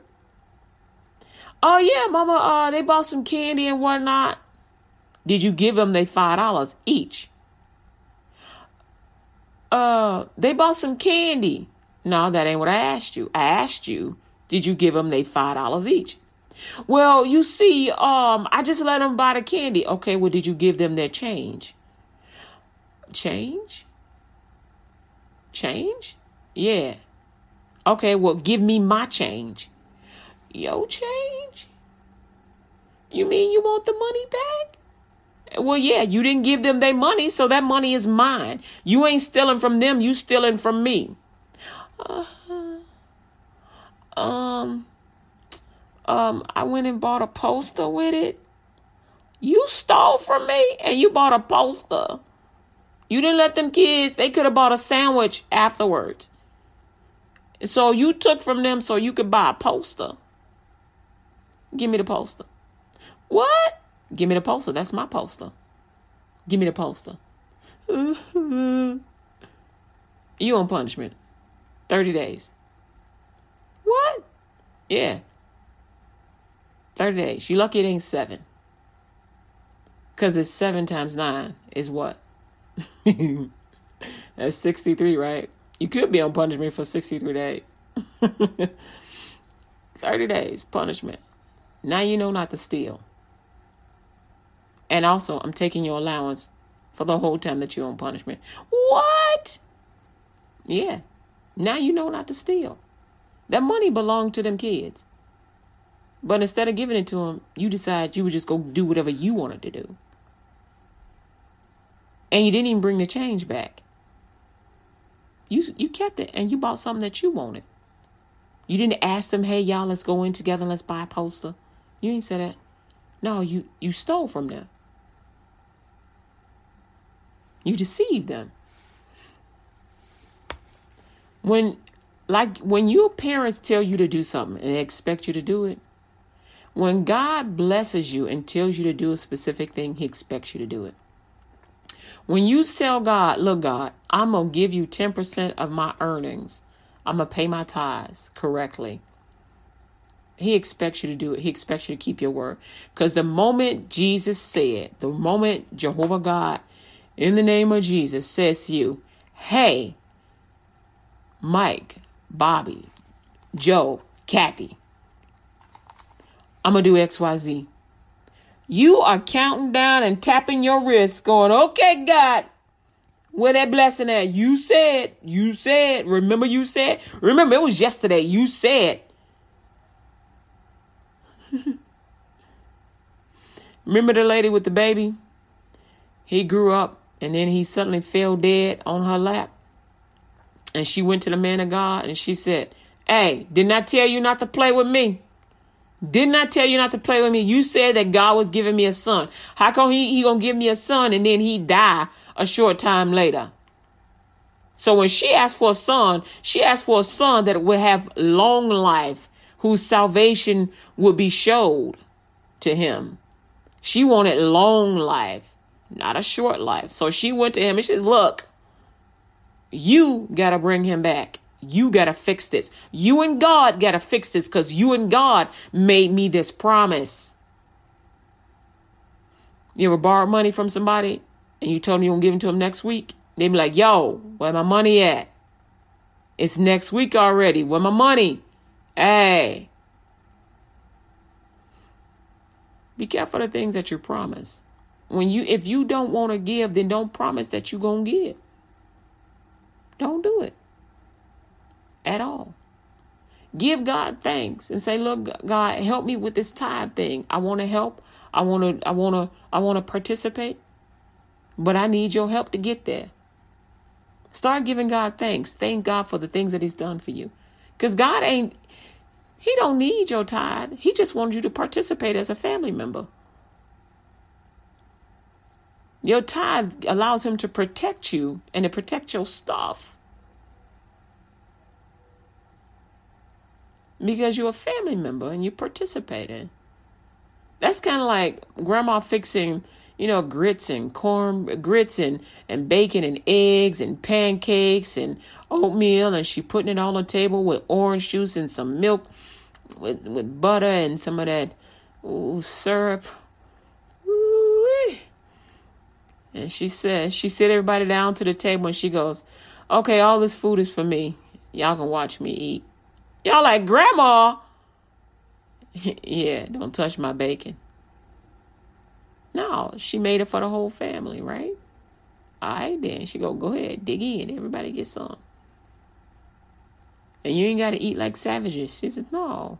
Oh yeah, mama, uh, they bought some candy and whatnot. Did you give them they five dollars each? Uh, they bought some candy. No, that ain't what I asked you. I asked you, did you give them they five dollars each? Well, you see, um, I just let them buy the candy. Okay, well, did you give them their change? Change? Change? Yeah. Okay, well, give me my change. Yo, change? You mean you want the money back? Well, yeah, you didn't give them their money, so that money is mine. You ain't stealing from them, you stealing from me. (laughs) Um, um, I went and bought a poster with it. You stole from me and you bought a poster. You didn't let them kids, they could have bought a sandwich afterwards. So you took from them so you could buy a poster. Give me the poster. What? Give me the poster. That's my poster. Give me the poster. (laughs) you on punishment. 30 days. What? Yeah. 30 days. You lucky it ain't seven. Because it's seven times nine is what? (laughs) That's 63, right? You could be on punishment for 63 days. (laughs) 30 days punishment. Now you know not to steal. And also, I'm taking your allowance for the whole time that you're on punishment. What? Yeah. Now you know not to steal. That money belonged to them kids. But instead of giving it to them, you decide you would just go do whatever you wanted to do. And you didn't even bring the change back. You you kept it and you bought something that you wanted. You didn't ask them, hey y'all, let's go in together and let's buy a poster. You ain't say that. No, you you stole from them. You deceived them. When like when your parents tell you to do something and they expect you to do it, when God blesses you and tells you to do a specific thing, he expects you to do it. When you tell God, look, God, I'm going to give you 10% of my earnings, I'm going to pay my tithes correctly. He expects you to do it. He expects you to keep your word. Because the moment Jesus said, the moment Jehovah God, in the name of Jesus, says to you, hey, Mike, Bobby, Joe, Kathy, I'm going to do XYZ. You are counting down and tapping your wrist, going, okay, God, where that blessing at? You said, you said, remember you said, remember it was yesterday, you said. (laughs) remember the lady with the baby? He grew up and then he suddenly fell dead on her lap. And she went to the man of God and she said, Hey, didn't I tell you not to play with me? Didn't I tell you not to play with me? You said that God was giving me a son. How come he, he gonna give me a son and then he die a short time later? So when she asked for a son, she asked for a son that would have long life, whose salvation would be showed to him. She wanted long life, not a short life. So she went to him and she said, look, you gotta bring him back. You got to fix this. You and God got to fix this because you and God made me this promise. You ever borrowed money from somebody and you told them you're going to give it to them next week? They be like, yo, where my money at? It's next week already. Where my money? Hey. Be careful of the things that you promise. When you if you don't want to give, then don't promise that you're to give. Don't do it at all. Give God thanks and say, "Look, God, help me with this tithe thing. I want to help. I want to. I want to. I want to participate, but I need your help to get there." Start giving God thanks. Thank God for the things that He's done for you, because God ain't. He don't need your tithe. He just wants you to participate as a family member. Your tithe allows Him to protect you and to protect your stuff. because you're a family member and you participate in. That's kind of like grandma fixing, you know, grits and corn grits and, and bacon and eggs and pancakes and oatmeal and she putting it on the table with orange juice and some milk with with butter and some of that ooh, syrup. And she says she sit everybody down to the table and she goes, Okay, all this food is for me. Y'all can watch me eat. Y'all like, Grandma? (laughs) yeah, don't touch my bacon. No, she made it for the whole family, right? All right, then. She go, go ahead, dig in. Everybody get some. And you ain't got to eat like savages. She says, no,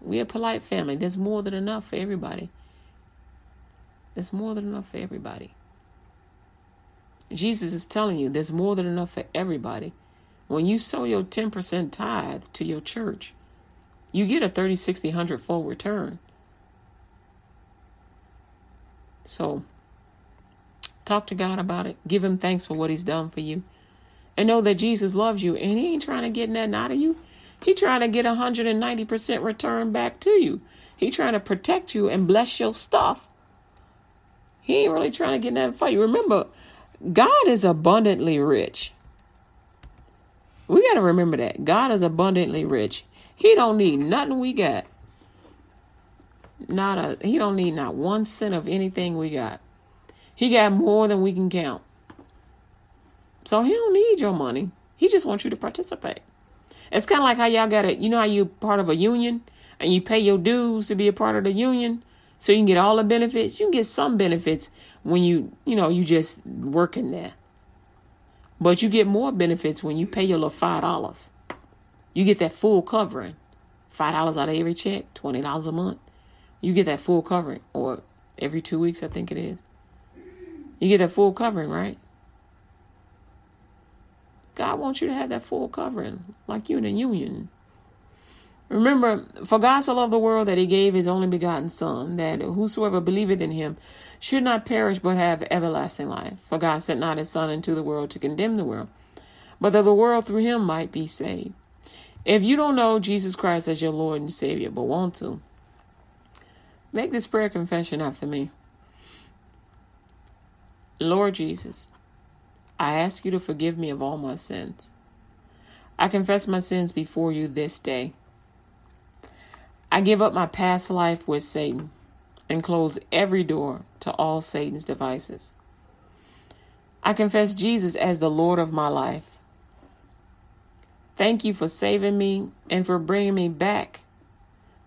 we a polite family. There's more than enough for everybody. There's more than enough for everybody. Jesus is telling you there's more than enough for everybody. When you sow your 10% tithe to your church, you get a 30, 60, 100 fold return. So, talk to God about it. Give Him thanks for what He's done for you. And know that Jesus loves you and He ain't trying to get nothing out of you. He trying to get 190% return back to you. He trying to protect you and bless your stuff. He ain't really trying to get nothing for you. Remember, God is abundantly rich. We got to remember that. God is abundantly rich. He don't need nothing we got. Not a he don't need not one cent of anything we got. He got more than we can count. So he don't need your money. He just wants you to participate. It's kind of like how y'all got it. You know how you part of a union and you pay your dues to be a part of the union, so you can get all the benefits. You can get some benefits when you you know you just working there, but you get more benefits when you pay your little five dollars. You get that full covering, five dollars out of every check, twenty dollars a month. You get that full covering, or every two weeks, I think it is. You get that full covering, right? God wants you to have that full covering, like you in a union. Remember, for God so loved the world that he gave his only begotten Son, that whosoever believeth in him should not perish but have everlasting life. For God sent not his Son into the world to condemn the world, but that the world through him might be saved. If you don't know Jesus Christ as your Lord and Savior, but want to, make this prayer confession after me. Lord Jesus, I ask you to forgive me of all my sins. I confess my sins before you this day. I give up my past life with Satan and close every door to all Satan's devices. I confess Jesus as the Lord of my life. Thank you for saving me and for bringing me back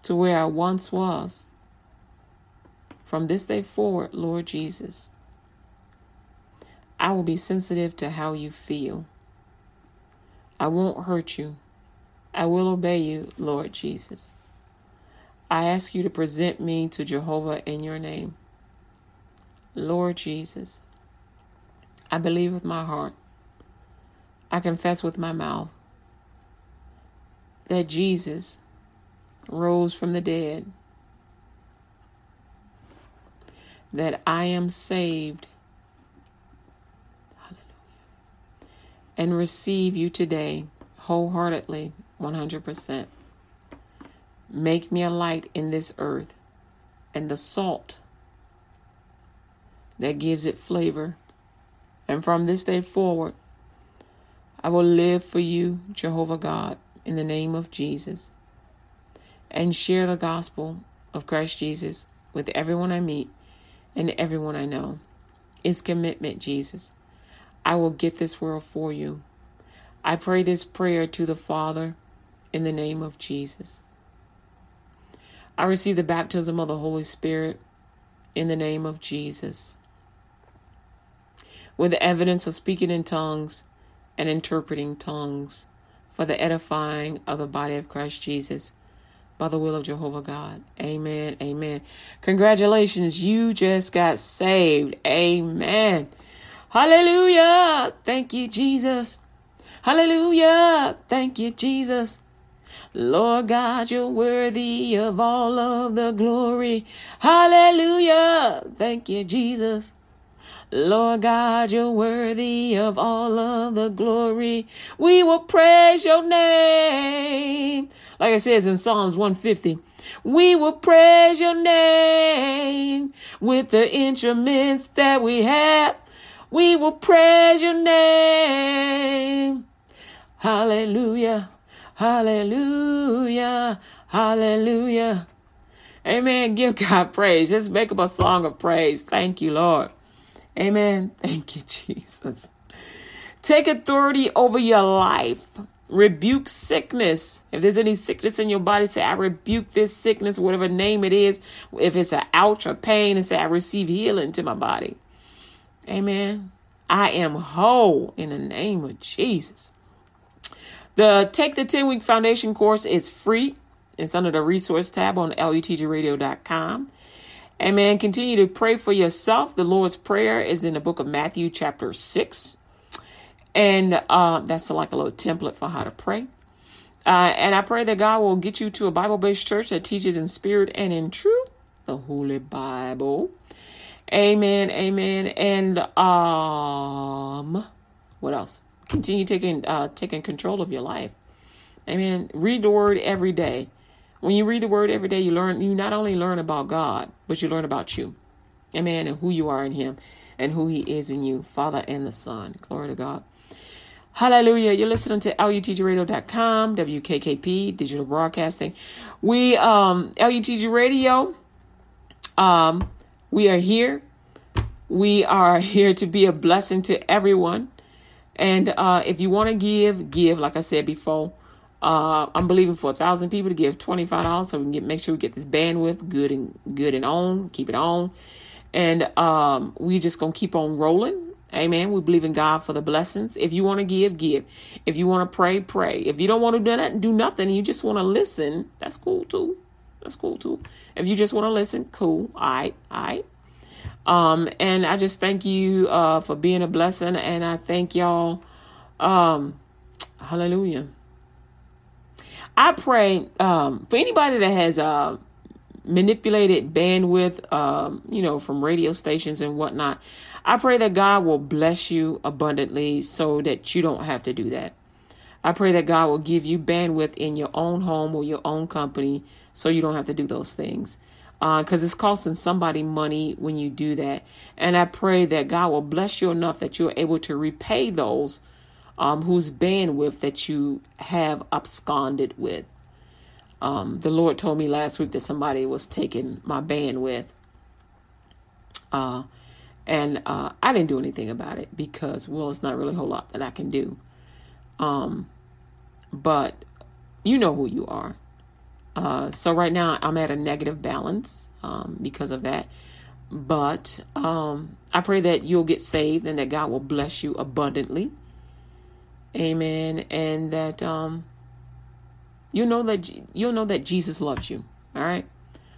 to where I once was. From this day forward, Lord Jesus, I will be sensitive to how you feel. I won't hurt you. I will obey you, Lord Jesus. I ask you to present me to Jehovah in your name. Lord Jesus, I believe with my heart, I confess with my mouth that Jesus rose from the dead, that I am saved and receive you today wholeheartedly, 100%. Make me a light in this earth and the salt that gives it flavor. And from this day forward, I will live for you, Jehovah God, in the name of Jesus, and share the gospel of Christ Jesus with everyone I meet and everyone I know. It's commitment, Jesus. I will get this world for you. I pray this prayer to the Father in the name of Jesus. I receive the baptism of the Holy Spirit in the name of Jesus. With the evidence of speaking in tongues and interpreting tongues for the edifying of the body of Christ Jesus by the will of Jehovah God. Amen. Amen. Congratulations. You just got saved. Amen. Hallelujah. Thank you, Jesus. Hallelujah. Thank you, Jesus. Lord God, you're worthy of all of the glory. Hallelujah. Thank you, Jesus. Lord God, you're worthy of all of the glory. We will praise your name. Like it says in Psalms 150, we will praise your name with the instruments that we have. We will praise your name. Hallelujah. Hallelujah. Hallelujah. Amen. Give God praise. Just make up a song of praise. Thank you, Lord. Amen. (laughs) Thank you, Jesus. Take authority over your life. Rebuke sickness. If there's any sickness in your body, say, I rebuke this sickness, whatever name it is. If it's an ouch or pain, and say, I receive healing to my body. Amen. I am whole in the name of Jesus. The Take the 10 Week Foundation course is free. It's under the resource tab on lutgradio.com. Amen. Continue to pray for yourself. The Lord's Prayer is in the book of Matthew, chapter 6. And uh, that's like a little template for how to pray. Uh, and I pray that God will get you to a Bible based church that teaches in spirit and in truth the Holy Bible. Amen. Amen. And um, what else? Continue taking uh, taking control of your life. Amen. Read the word every day. When you read the word every day, you learn you not only learn about God, but you learn about you. Amen. And who you are in him and who he is in you, Father and the Son. Glory to God. Hallelujah. You're listening to LUTGRadio.com, WKKP, digital broadcasting. We, um, LUTG Radio, um, we are here. We are (laughs) here to be a blessing to everyone. And uh, if you want to give, give, like I said before. Uh, I'm believing for a thousand people to give twenty five dollars so we can get make sure we get this bandwidth good and good and on, keep it on, and um, we just gonna keep on rolling. Amen. We believe in God for the blessings. If you want to give, give. If you want to pray, pray. If you don't want to do that, and do nothing. You just want to listen. That's cool too. That's cool too. If you just want to listen, cool. All right. All right. Um, and I just thank you uh, for being a blessing, and I thank y'all. Um, hallelujah. I pray um, for anybody that has uh, manipulated bandwidth, um, you know, from radio stations and whatnot. I pray that God will bless you abundantly so that you don't have to do that. I pray that God will give you bandwidth in your own home or your own company so you don't have to do those things. Because uh, it's costing somebody money when you do that. And I pray that God will bless you enough that you're able to repay those um, whose bandwidth that you have absconded with. Um, the Lord told me last week that somebody was taking my bandwidth. Uh, and uh, I didn't do anything about it because, well, it's not really a whole lot that I can do. Um, but you know who you are. Uh, so right now I'm at a negative balance um, because of that. But um, I pray that you'll get saved and that God will bless you abundantly Amen. And that um you know that you'll know that Jesus loves you. All right.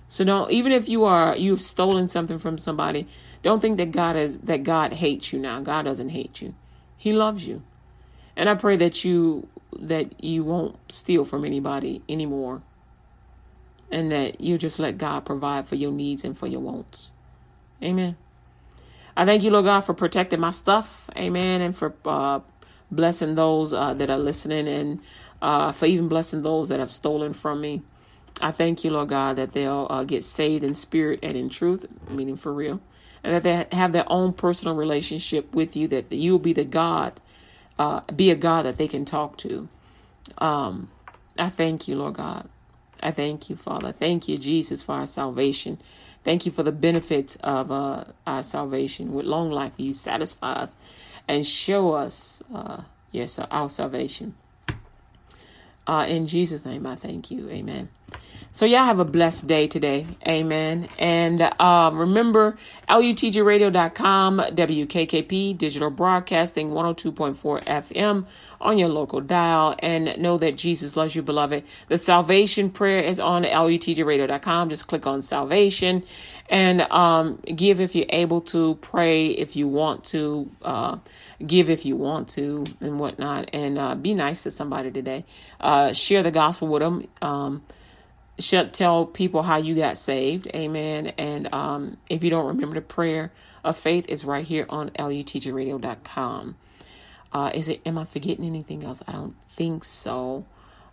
So don't even if you are you've stolen something from somebody, don't think that God is that God hates you now. God doesn't hate you. He loves you. And I pray that you that you won't steal from anybody anymore. And that you just let God provide for your needs and for your wants. Amen. I thank you, Lord God, for protecting my stuff. Amen. And for uh, blessing those uh, that are listening and uh, for even blessing those that have stolen from me. I thank you, Lord God, that they'll uh, get saved in spirit and in truth, meaning for real, and that they have their own personal relationship with you, that you will be the God, uh, be a God that they can talk to. Um, I thank you, Lord God. I thank you, Father. Thank you, Jesus, for our salvation. Thank you for the benefits of uh, our salvation. With long life, you satisfy us and show us, uh, yes, our salvation. Uh, in Jesus' name, I thank you. Amen. So, y'all have a blessed day today. Amen. And uh, remember, LUTGRadio.com, WKKP, digital broadcasting 102.4 FM on your local dial. And know that Jesus loves you, beloved. The salvation prayer is on LUTGRadio.com. Just click on salvation and um, give if you're able to, pray if you want to. Uh, give if you want to and whatnot and uh, be nice to somebody today uh, share the gospel with them um, tell people how you got saved. Amen. And um, if you don't remember the prayer of faith is right here on lutgradio.com uh, is it am i forgetting anything else? I don't think so.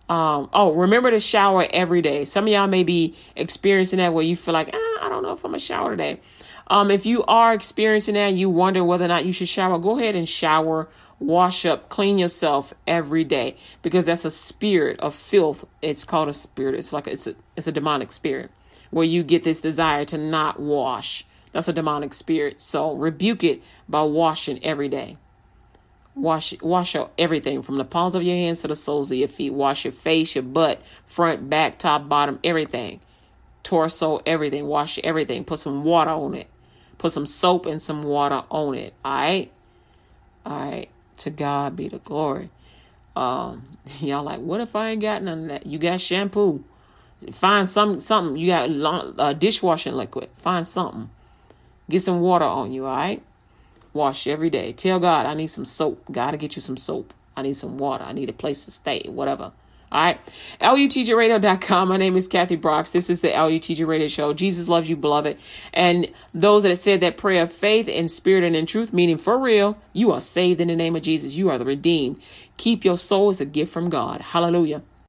Um, oh remember to shower every day. Some of y'all may be experiencing that where you feel like ah, i don't know if i'm a shower today. Um, if you are experiencing that you wonder whether or not you should shower, go ahead and shower, wash up, clean yourself every day because that's a spirit of filth. It's called a spirit. It's like it's a, it's a demonic spirit where you get this desire to not wash. That's a demonic spirit. So rebuke it by washing every day. Wash wash out everything from the palms of your hands to the soles of your feet. Wash your face, your butt, front, back, top, bottom, everything. Torso, everything. Wash everything. Put some water on it. Put some soap and some water on it. All right. All right. To God be the glory. Um, (laughs) y'all like, what if I ain't got none of that? You got shampoo. Find some something. You got uh, dishwashing liquid. Find something. Get some water on you, all right? Wash every day. Tell God, I need some soap. Gotta get you some soap. I need some water. I need a place to stay, whatever. All right. LUTGRadio.com. My name is Kathy Brooks. This is the LUTG Radio Show. Jesus loves you, beloved. And those that have said that prayer of faith in spirit and in truth, meaning for real, you are saved in the name of Jesus. You are the redeemed. Keep your soul as a gift from God. Hallelujah.